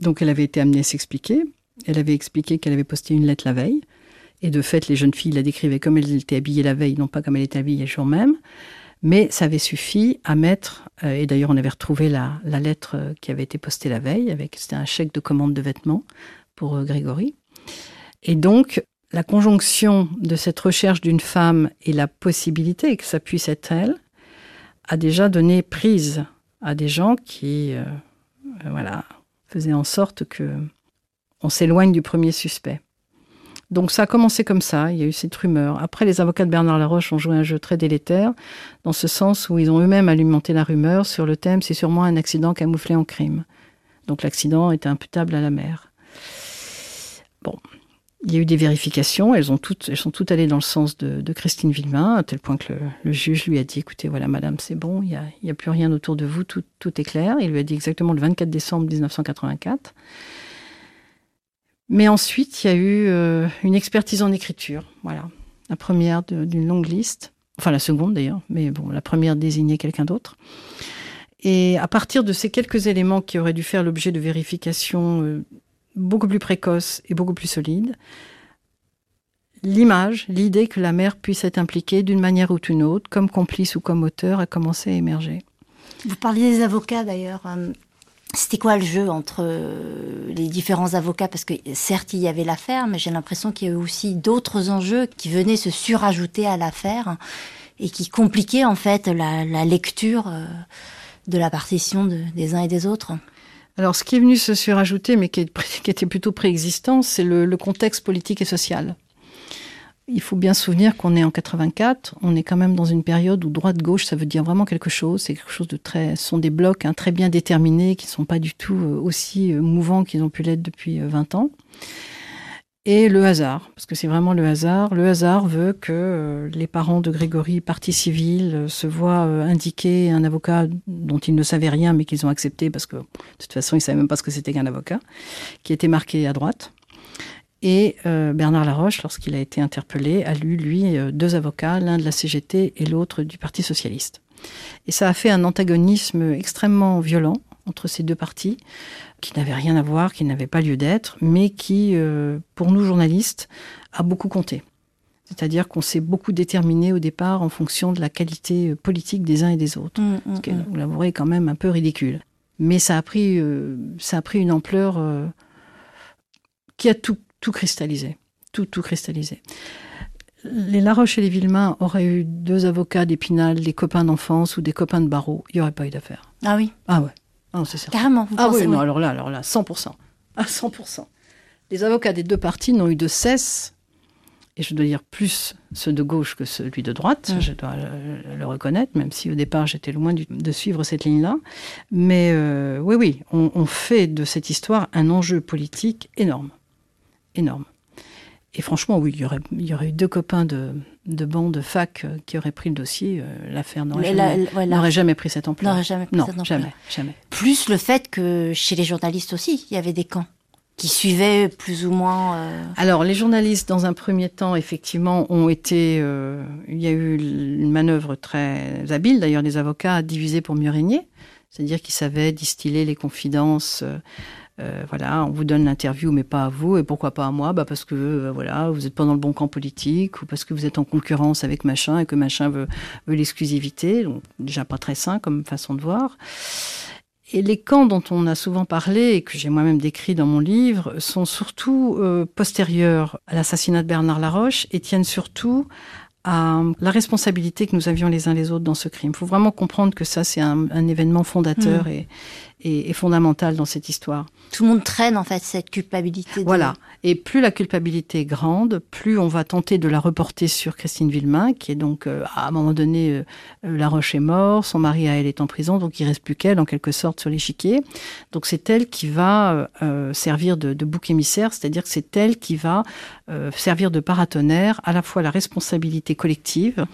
Donc elle avait été amenée à s'expliquer. Elle avait expliqué qu'elle avait posté une lettre la veille. Et de fait, les jeunes filles la décrivaient comme elles étaient habillées la veille, non pas comme elles étaient habillées le jour même. Mais ça avait suffi à mettre, euh, et d'ailleurs on avait retrouvé la, lettre euh, qui avait été postée la veille, avec c'était un chèque de commande de vêtements pour euh, Grégory. Et donc, la conjonction de cette recherche d'une femme et la possibilité que ça puisse être elle, a déjà donné prise à des gens qui, euh, euh, voilà, faisaient en sorte que on s'éloigne du premier suspect. Donc ça a commencé comme ça, il y a eu cette rumeur. Après, les avocats de Bernard Laroche ont joué un jeu très délétère, dans ce sens où ils ont eux-mêmes alimenté la rumeur sur le thème c'est sûrement un accident camouflé en crime. Donc l'accident était imputable à la mère. Bon, il y a eu des vérifications, elles, sont toutes allées dans le sens de, Christine Villemain, à tel point que le, juge lui a dit, écoutez, voilà, madame, c'est bon, il n'y a, plus rien autour de vous, tout, tout, est clair. Il lui a dit exactement le 24 décembre 1984. Mais ensuite, il y a eu euh, une expertise en écriture, voilà, la première d'une longue liste, enfin la seconde d'ailleurs, mais bon, la première désignait quelqu'un d'autre. Et à partir de ces quelques éléments qui auraient dû faire l'objet de vérifications euh, beaucoup plus précoce et beaucoup plus solide. L'image, l'idée que la mère puisse être impliquée d'une manière ou d'une autre, comme complice ou comme auteur, a commencé à émerger. Vous parliez des avocats d'ailleurs. Euh, c'était quoi le jeu entre euh, les différents avocats? Parce que certes, il y avait l'affaire, mais j'ai l'impression qu'il y avait aussi d'autres enjeux qui venaient se surajouter à l'affaire et qui compliquaient en fait la, lecture euh, de la partition des uns et des autres. Alors, ce qui est venu se surajouter, mais qui, était plutôt préexistant, c'est le, contexte politique et social. Il faut bien se souvenir qu'on est en 84, on est quand même dans une période où droite-gauche, ça veut dire vraiment quelque chose. C'est quelque chose de très, ce sont des blocs hein, très bien déterminés, qui ne sont pas du tout euh, aussi euh, mouvants qu'ils ont pu l'être depuis 20 ans et le hasard, parce que c'est vraiment le hasard. Le hasard veut que euh, les parents de Grégory, partie civile, euh, se voient euh, indiquer un avocat dont ils ne savaient rien, mais qu'ils ont accepté parce que de toute façon, ils ne savaient même pas ce que c'était qu'un avocat, qui était marqué à droite. Et Bernard Laroche, lorsqu'il a été interpellé, a lu, lui, deux avocats, l'un de la CGT et l'autre du Parti socialiste. Et ça a fait un antagonisme extrêmement violent entre ces deux partis, qui n'avaient rien à voir, qui n'avaient pas lieu d'être, mais qui, euh, pour nous journalistes, a beaucoup compté. C'est-à-dire qu'on s'est beaucoup déterminé au départ en fonction de la qualité euh, politique des uns et des autres. Mmh, mmh, ce qui, vous l'avouerez, est quand même un peu ridicule. Mais ça a pris, euh, ça a pris une ampleur qui a tout, tout cristallisé. Tout, tout cristallisé. Les Laroche et les Villemain auraient eu deux avocats d'Épinal, des copains d'enfance ou des copains de barreau. Il n'y aurait pas eu d'affaire. Ah oui Ah ouais. Ah, c'est. Carrément. ah oui, non, alors là, alors là, 100%. À 100%. Les avocats des deux partis n'ont eu de cesse, et je dois dire plus ceux de gauche que celui de droite, mm. je dois le, reconnaître, même si au départ j'étais loin de suivre cette ligne-là. Mais euh, oui, oui, on, fait de cette histoire un enjeu politique énorme. Énorme. Et franchement, oui, il y aurait, il y aurait eu deux copains de, de bancs de fac euh, qui auraient pris le dossier. Euh, l'affaire n'aurait jamais, jamais, pris cette ampleur. N'aurait jamais pris non, cette ampleur. jamais, jamais. Plus le fait que chez les journalistes aussi, il y avait des camps qui suivaient plus ou moins. Euh, Alors, les journalistes, dans un premier temps, effectivement, ont été. il y a eu une manœuvre très habile, d'ailleurs, des avocats divisés pour mieux régner. C'est-à-dire qu'ils savaient distiller les confidences euh, voilà, on vous donne l'interview, mais pas à vous. Et pourquoi pas à moi? Bah Parce que euh, voilà, vous êtes pas dans le bon camp politique, ou parce que vous êtes en concurrence avec machin et que machin veut, veut l'exclusivité. Donc, déjà pas très sain comme façon de voir. Et les camps dont on a souvent parlé et que j'ai moi-même décrit dans mon livre sont surtout euh, postérieurs à l'assassinat de Bernard Laroche et tiennent surtout à la responsabilité que nous avions les uns les autres dans ce crime. Il faut vraiment comprendre que ça, c'est un, événement fondateur mmh. et, est, fondamentale dans cette histoire. Tout le monde traîne en fait cette culpabilité. Voilà. Et plus la culpabilité est grande, plus on va tenter de la reporter sur Christine Villemain, qui est donc euh, à un moment donné, euh, La Roche est mort, son mari à elle est en prison, donc il reste plus qu'elle en quelque sorte sur l'échiquier. Donc c'est elle qui va euh, servir de, de, bouc émissaire, c'est-à-dire que c'est elle qui va servir de paratonnerre à la fois la responsabilité collective,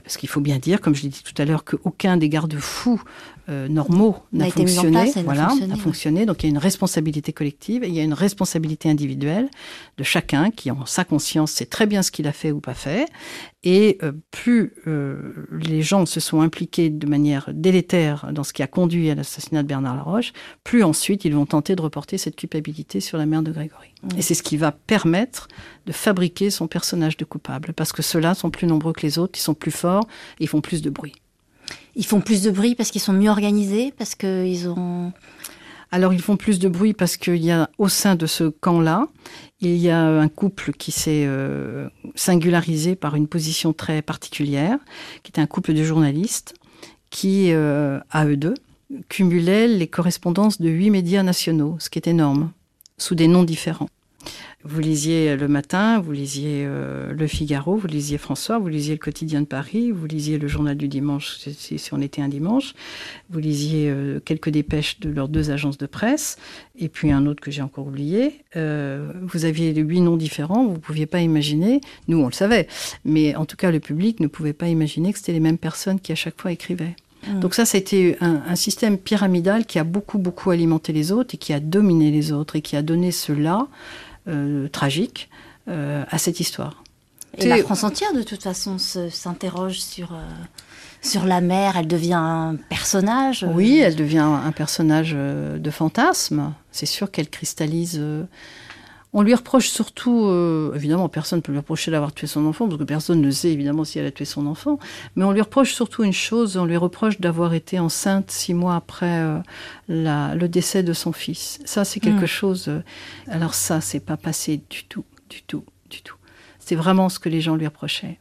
parce qu'il faut bien dire, comme je l'ai dit tout à l'heure, qu'aucun des garde-fous euh, normaux n'a fonctionné. voilà, a fonctionné. Donc il y a une responsabilité collective et il y a une responsabilité individuelle de chacun qui, en sa conscience, sait très bien ce qu'il a fait ou pas fait. Et euh, plus euh, les gens se sont impliqués de manière délétère dans ce qui a conduit à l'assassinat de Bernard Laroche, plus ensuite ils vont tenter de reporter cette culpabilité sur la mère de Grégory. Mmh. Et c'est ce qui va permettre de fabriquer son personnage de coupable, parce que ceux-là sont plus nombreux que les autres, ils sont plus forts, et ils font plus de bruit. Ils font plus de bruit parce qu'ils sont mieux organisés, parce qu'ils ont... Alors ils font plus de bruit parce qu'il y a au sein de ce camp-là, il y a un couple qui s'est euh, singularisé par une position très particulière, qui était un couple de journalistes qui, euh, à eux deux, cumulaient les correspondances de huit médias nationaux, ce qui est énorme, sous des noms différents. Vous lisiez le matin, vous lisiez euh, Le Figaro, vous lisiez François, vous lisiez le Quotidien de Paris, vous lisiez le Journal du Dimanche, si, on était un dimanche, vous lisiez euh, quelques dépêches de leurs deux agences de presse, et puis un autre que j'ai encore oublié. Euh, vous aviez huit noms différents, vous ne pouviez pas imaginer, nous on le savait, mais en tout cas le public ne pouvait pas imaginer que c'était les mêmes personnes qui à chaque fois écrivaient. Mmh. Donc ça, c'était un, un, système pyramidal qui a beaucoup, beaucoup alimenté les autres et qui a dominé les autres et qui a donné cela tragique euh, à cette histoire. Et la France entière, de toute façon, s'interroge sur, euh, sur la mère. Elle devient un personnage. Oui, elle devient un personnage de fantasme. C'est sûr qu'elle cristallise on lui reproche surtout, euh, évidemment, personne ne peut lui reprocher d'avoir tué son enfant, parce que personne ne sait évidemment si elle a tué son enfant, mais on lui reproche surtout une chose, on lui reproche d'avoir été enceinte six mois après euh, le décès de son fils. Ça, c'est quelque mm. chose. Euh, alors ça, c'est pas passé du tout, du tout, du tout. C'est vraiment ce que les gens lui reprochaient.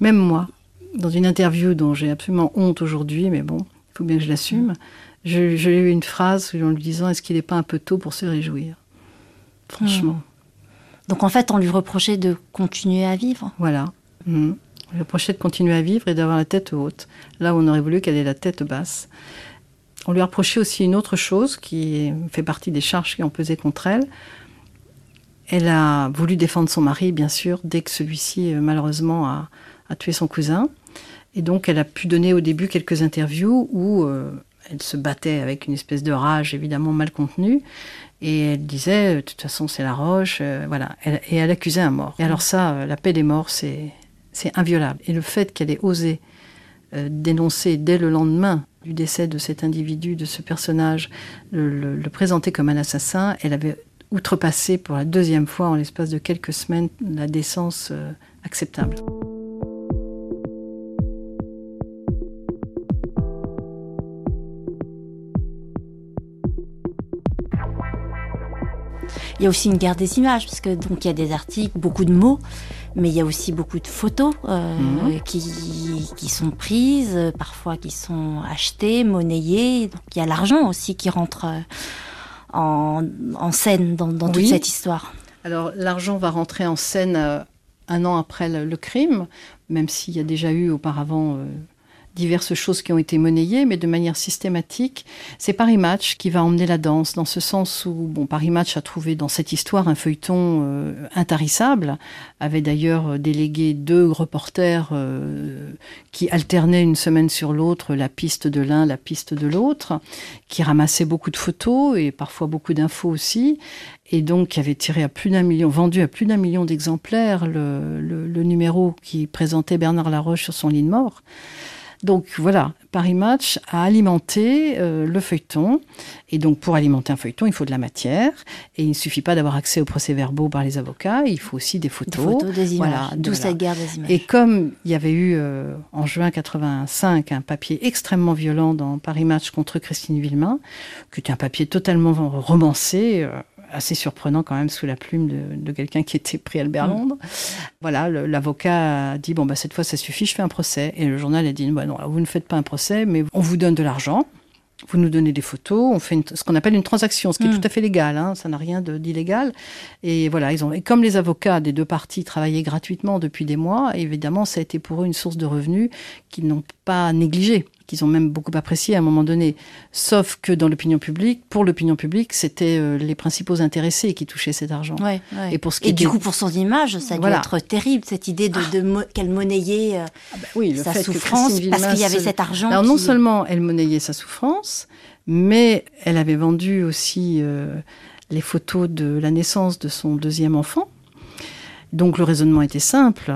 Même moi, dans une interview dont j'ai absolument honte aujourd'hui, mais bon, il faut bien que je l'assume, J'ai eu une phrase en lui disant Est-ce qu'il n'est pas un peu tôt pour se réjouir? Franchement. Hmm. Donc en fait, on lui reprochait de continuer à vivre. Voilà. Hmm. On lui reprochait de continuer à vivre et d'avoir la tête haute. Là où on aurait voulu qu'elle ait la tête basse. On lui reprochait aussi une autre chose qui fait partie des charges qui ont pesé contre elle. Elle a voulu défendre son mari, bien sûr, dès que celui-ci, euh, malheureusement, a, tué son cousin. Et donc, elle a pu donner au début quelques interviews où euh, elle se battait avec une espèce de rage évidemment mal contenue. Et elle disait, de toute façon, c'est la roche, euh, voilà. et elle accusait un mort. Et alors ça, la paix des morts, c'est inviolable. Et le fait qu'elle ait osé dénoncer dès le lendemain du décès de cet individu, de ce personnage, le présenter comme un assassin, elle avait outrepassé pour la deuxième fois en l'espace de quelques semaines la décence euh, acceptable. Il y a aussi une guerre des images, parce que donc il y a des articles, beaucoup de mots, mais il y a aussi beaucoup de photos euh, mhm. qui, qui, sont prises, parfois qui sont achetées, monnayées. Donc il y a l'argent aussi qui rentre. Euh, en, scène dans, toute cette histoire Alors l'argent va rentrer en scène euh, un an après le, crime, même s'il y a déjà eu auparavant diverses choses qui ont été monnayées, mais de manière systématique. C'est Paris Match qui va emmener la danse, dans ce sens où bon, Paris Match a trouvé dans cette histoire un feuilleton euh, intarissable, avait d'ailleurs euh, délégué deux reporters euh, qui alternaient une semaine sur l'autre la piste de l'un, la piste de l'autre, qui ramassaient beaucoup de photos et parfois beaucoup d'infos aussi, et donc qui avait tiré à plus d'un million, vendu à plus d'un million d'exemplaires le, le, numéro qui présentait Bernard Laroche sur son lit de mort. Donc voilà, Paris Match a alimenté euh, le feuilleton. Et donc pour alimenter un feuilleton, il faut de la matière. Et il ne suffit pas d'avoir accès aux procès-verbaux par les avocats, il faut aussi des photos. Des photos, des images. Voilà, D'où cette guerre des images. Et comme il y avait eu euh, en juin 85 un papier extrêmement violent dans Paris Match contre Christine Villemain, qui était un papier totalement romancé, euh, assez surprenant quand même sous la plume de, quelqu'un qui était pris Albert mm. Londres. Voilà, l'avocat a dit bon bah cette fois ça suffit, je fais un procès. Et le journal a dit bah non, vous ne faites pas un procès, mais on vous donne de l'argent. Vous nous donnez des photos, on fait ce qu'on appelle une transaction, ce qui est mm. tout à fait légal, hein, ça n'a rien d'illégal. Et voilà, ils ont, et comme les avocats des deux parties travaillaient gratuitement depuis des mois, évidemment, ça a été pour eux une source de revenus qu'ils n'ont pas négligée qu'ils ont même beaucoup apprécié à un moment donné. Sauf que dans l'opinion publique, pour l'opinion publique, c'était euh, les principaux intéressés qui touchaient cet argent. Et pour ce qui et du coup, pour son image, ça a dû être terrible cette idée de, de qu'elle monnayait euh, ah bah oui, sa souffrance parce qu'il y avait cet argent. Alors non seulement elle monnayait sa souffrance, mais elle avait vendu aussi euh, les photos de la naissance de son deuxième enfant. Donc le raisonnement était simple.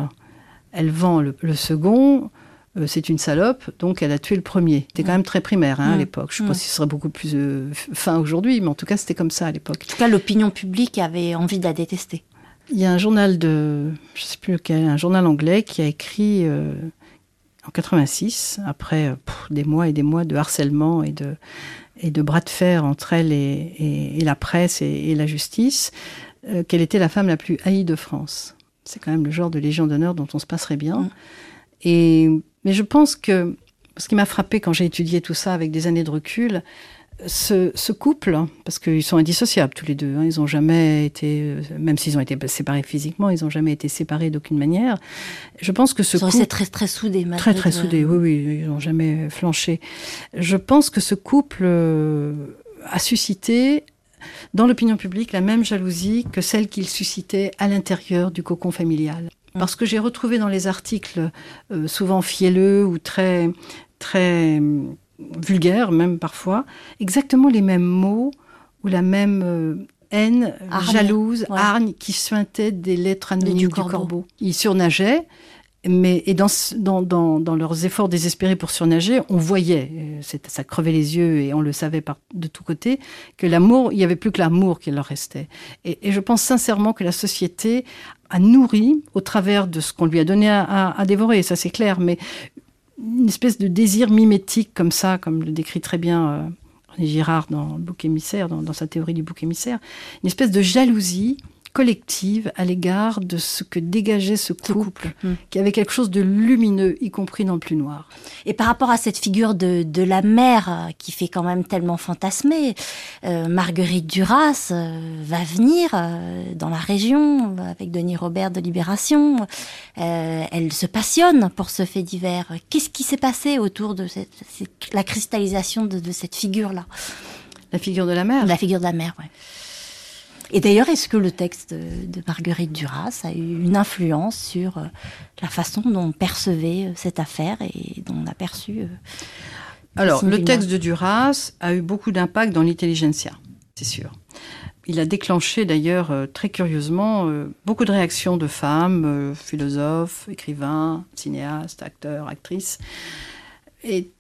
Elle vend le second, euh, c'est une salope, donc elle a tué le premier. C'était quand même très primaire hein, à mm. l'époque. Je ne sais pas mm. si ce serait beaucoup plus euh, fin aujourd'hui, mais en tout cas, c'était comme ça à l'époque. En tout cas, l'opinion publique avait envie de la détester. Il y a un journal de, je sais plus lequel, un journal anglais qui a écrit euh, en 86, après des mois et des mois de harcèlement et de, et de bras de fer entre elle et, la presse et, la justice, qu'elle était la femme la plus haïe de France. C'est quand même le genre de légion d'honneur dont on se passerait bien. Mm. Et mais je pense que ce qui m'a frappé quand j'ai étudié tout ça avec des années de recul, ce, couple, parce qu'ils sont indissociables tous les deux, hein, ils n'ont jamais été, même s'ils ont été séparés physiquement, ils n'ont jamais été séparés d'aucune manière. Je pense que ce ils couple... très très soudés. Très très soudés, oui, oui, ils n'ont jamais flanché. Je pense que ce couple euh, a suscité dans l'opinion publique la même jalousie que celle qu'il suscitait à l'intérieur du cocon familial. Mm. Parce que j'ai retrouvé dans les articles, euh, souvent fielleux ou très, très euh, vulgaires même parfois, exactement les mêmes mots ou la même euh, haine jalouse, hargne, qui suintait des lettres anonymes du, corbeau. Ils surnageaient, mais et dans, dans, dans, dans, leurs efforts désespérés pour surnager, on voyait, ça crevait les yeux et on le savait par, de tous côtés, que l'amour, il n'y avait plus que l'amour qui leur restait. Et, je pense sincèrement que la société a nourri au travers de ce qu'on lui a donné à, dévorer, ça c'est clair, mais une espèce de désir mimétique comme ça, comme le décrit très bien euh, René Girard dans le bouc émissaire, dans, sa théorie du bouc émissaire, une espèce de jalousie collective à l'égard de ce que dégageait ce couple, couple. Qui avait quelque chose de lumineux, y compris dans le plus noir. Et par rapport à cette figure de, de la mère euh, qui fait quand même tellement fantasmer, euh, Marguerite Duras euh, va venir euh, dans la région avec Denis Robert de Libération. Elle se passionne pour ce fait divers. Qu'est-ce qui s'est passé autour de cette, cette- la cristallisation de, de cette figure-là? La figure de la mère? La figure de la mère, ouais. Et d'ailleurs, est-ce que le texte de, Marguerite Duras a eu une influence sur euh, la façon dont on percevait euh, cette affaire et dont on a perçu euh, Alors, le texte de Duras a eu beaucoup d'impact dans l'intelligentsia, c'est sûr. Il a déclenché d'ailleurs, très curieusement, beaucoup de réactions de femmes, philosophes, écrivains, cinéastes, acteurs, actrices. Et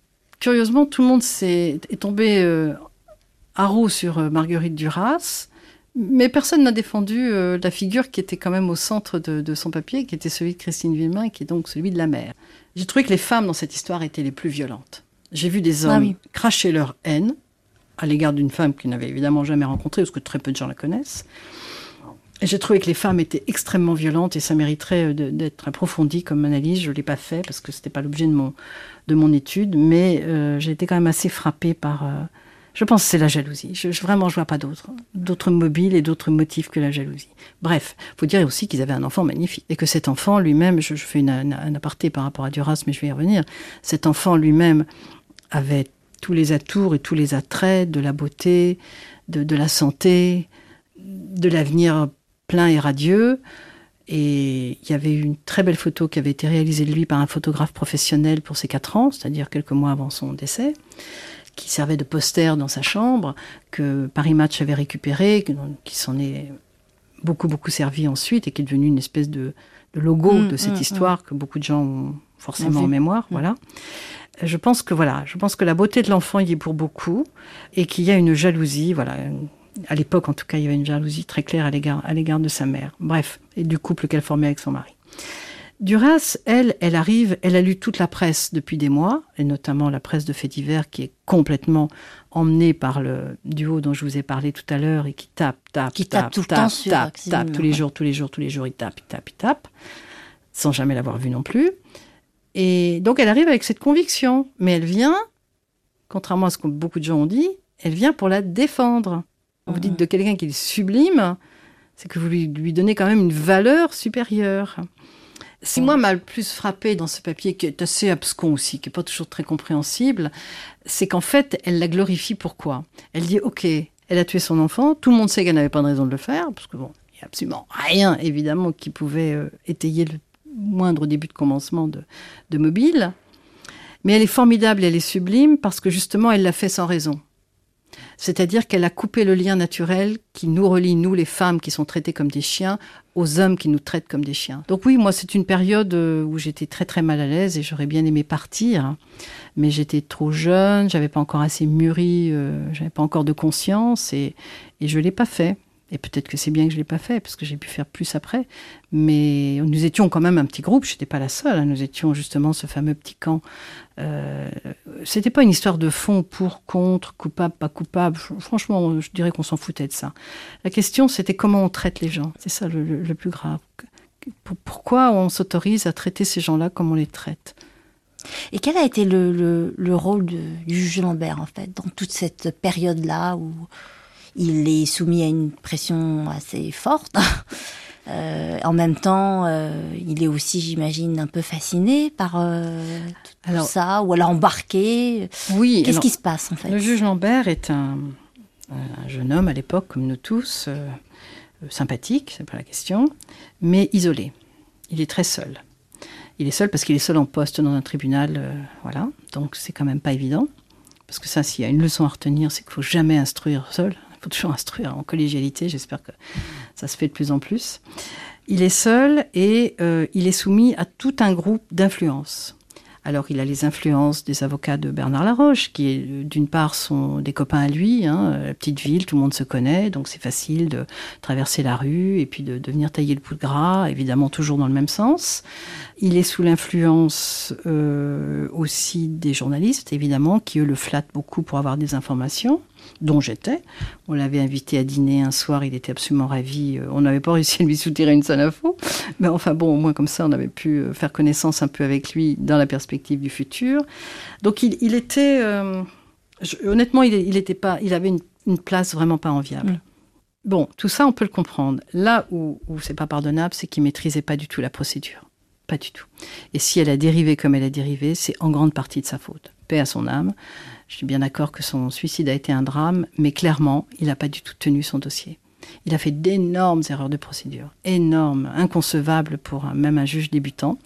curieusement, tout le monde s'est, est tombé euh, à roue sur Marguerite Duras, mais personne n'a défendu euh, la figure qui était quand même au centre de, de son papier, qui était celui de Christine Villemin, qui est donc celui de la mère. J'ai trouvé que les femmes dans cette histoire étaient les plus violentes. J'ai vu des hommes Ah oui. cracher leur haine à l'égard d'une femme qu'ils n'avaient évidemment jamais rencontrée, parce que très peu de gens la connaissent. J'ai trouvé que les femmes étaient extrêmement violentes et ça mériterait euh, d'être approfondi comme analyse. Je ne l'ai pas fait parce que ce n'était pas l'objet de mon, de mon étude, mais euh, j'ai été quand même assez frappée par... euh, je pense que c'est la jalousie. Je, je- vraiment, je vois pas d'autres d'autres mobiles et d'autres motifs que la jalousie. Bref, faut dire aussi qu'ils avaient un enfant magnifique et que cet enfant lui-même, je, fais un, aparté par rapport à Duras, mais je vais y revenir. Cet enfant lui-même avait tous les atours et tous les attraits de la beauté, de la santé, de l'avenir plein et radieux. Et il y avait une très belle photo qui avait été réalisée de lui par un photographe professionnel pour ses quatre ans, c'est-à-dire quelques mois avant son décès, qui servait de poster dans sa chambre, que Paris Match avait récupéré, qui s'en est beaucoup, beaucoup servi ensuite et qui est devenu une espèce de, de logo Mm, de cette mm, histoire que beaucoup de gens ont forcément en mémoire. Voilà. Je pense que voilà, je pense que la beauté de l'enfant y est pour beaucoup et qu'il y a une jalousie, voilà. À l'époque, en tout cas, il y avait une jalousie très claire à l'égard, à l'égard de sa mère. Bref, et du couple qu'elle formait avec son mari. Duras, elle, elle arrive, elle a lu toute la presse depuis des mois, et notamment la presse de faits divers qui est complètement emmenée par le duo dont je vous ai parlé tout à l'heure et qui tape, tape, Qui tape tout le temps sur tape, tape, tous les jours, tous les jours, tous les jours, il tape, il tape, il tape, sans jamais l'avoir vu non plus. Et donc elle arrive avec cette conviction, mais elle vient, contrairement à ce que beaucoup de gens ont dit, elle vient pour la défendre. Vous dites de quelqu'un qui est sublime, c'est que vous lui, lui donnez quand même une valeur supérieure. Ce qui, moi, m'a le plus frappé dans ce papier, qui est assez abscon aussi, qui n'est pas toujours très compréhensible, c'est qu'en fait, elle la glorifie pourquoi? Elle dit, OK, elle a tué son enfant, tout le monde sait qu'elle n'avait pas de raison de le faire, parce que bon, il n'y a absolument rien, évidemment, qui pouvait euh, étayer le moindre début de commencement de, de mobile. Mais elle est formidable, elle est sublime, parce que justement, elle l'a fait sans raison. C'est-à-dire qu'elle a coupé le lien naturel qui nous relie, nous les femmes qui sont traitées comme des chiens, aux hommes qui nous traitent comme des chiens. Donc oui, moi c'est une période euh, où j'étais très très mal à l'aise et j'aurais bien aimé partir, mais j'étais trop jeune, j'avais pas encore assez mûri, euh, j'avais pas encore de conscience et, et je l'ai pas fait. Et peut-être que c'est bien que je l'ai pas fait parce que j'ai pu faire plus après. Mais nous étions quand même un petit groupe. Je n'étais pas la seule. hein. Nous étions justement ce fameux petit camp. Euh, c'était pas une histoire de fond pour, contre, coupable, pas coupable. Fr- Franchement, je dirais qu'on s'en foutait de ça. La question, c'était comment on traite les gens. C'est ça le, plus grave. Pourquoi on s'autorise à traiter ces gens-là comme on les traite? Et quel a été le rôle de- du juge Lambert, en fait, dans toute cette période-là où il est soumis à une pression assez forte Euh, En même temps, euh, il est aussi, j'imagine, un peu fasciné par euh, tout Alors- ça, ou alors embarqué. Oui. Qu'est-ce qui se passe, en fait? Le juge Lambert est un, un jeune homme à l'époque, comme nous tous, sympathique, c'est pas la question, mais isolé. Il est très seul. Il est seul parce qu'il est seul en poste dans un tribunal, voilà. Donc c'est quand même pas évident. Parce que ça, s'il y a une leçon à retenir, c'est qu'il faut jamais instruire seul. Faut toujours instruire en collégialité. J'espère que ça se fait de plus en plus. Il est seul et euh, il est soumis à tout un groupe d'influences. Alors il a les influences des avocats de Bernard Laroche, qui euh, d'une part sont des copains à lui, hein, euh, la petite ville, tout le monde se connaît, donc c'est facile de traverser la rue et puis de, venir tailler le bout de gras, évidemment toujours dans le même sens. Il est sous l'influence aussi des journalistes, évidemment, qui eux le flattent beaucoup pour avoir des informations. Dont j'étais. On l'avait invité à dîner un soir, il était absolument ravi. Euh, on n'avait pas réussi à lui soutirer une seule info, mais enfin bon, au moins comme ça, on avait pu euh, faire connaissance un peu avec lui dans la perspective du futur. Donc il, était, euh, honnêtement, il, était pas, il avait une, place vraiment pas enviable. Mm. Bon, tout ça, on peut le comprendre. Là où, où c'est pas pardonnable, c'est qu'il maîtrisait pas du tout la procédure. Pas du tout. Et si elle a dérivé comme elle a dérivé, c'est en grande partie de sa faute. Paix à son âme. Je suis bien d'accord que son suicide a été un drame, mais clairement, il n'a pas du tout tenu son dossier. Il a fait d'énormes erreurs de procédure, énormes, inconcevables pour même un juge débutant.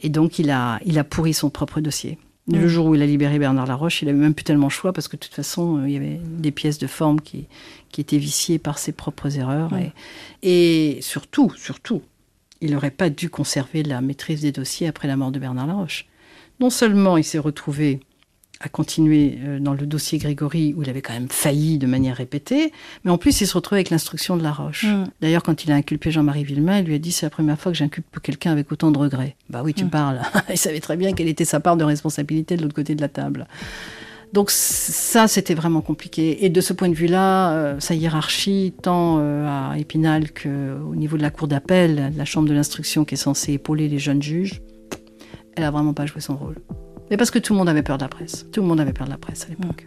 Et donc, il a, il a pourri son propre dossier. Le jour où il a libéré Bernard Laroche, il n'avait même plus tellement le choix parce que de toute façon, euh, il y avait des pièces de forme qui, qui étaient viciées par ses propres erreurs. Et, et, surtout, surtout, il n'aurait pas dû conserver la maîtrise des dossiers après la mort de Bernard Laroche. Non seulement il s'est retrouvé à continuer euh, dans le dossier Grégory, où il avait quand même failli de manière répétée, mais en plus, il se retrouvait avec l'instruction de La Roche. Mm. D'ailleurs, quand il a inculpé Jean-Marie Villemain, il lui a dit c'est la première fois que j'inculpe quelqu'un avec autant de regrets. Bah oui, tu mm. parles. il savait très bien quelle était sa part de responsabilité de l'autre côté de la table. Donc ça, c'était vraiment compliqué. Et de ce point de vue-là, euh, sa hiérarchie, tant euh, à Épinal qu'au niveau de la cour d'appel, la chambre de l'instruction qui est censée épauler les jeunes juges, elle a vraiment pas joué son rôle. Mais parce que tout le monde avait peur de la presse. Tout le monde avait peur de la presse à l'époque.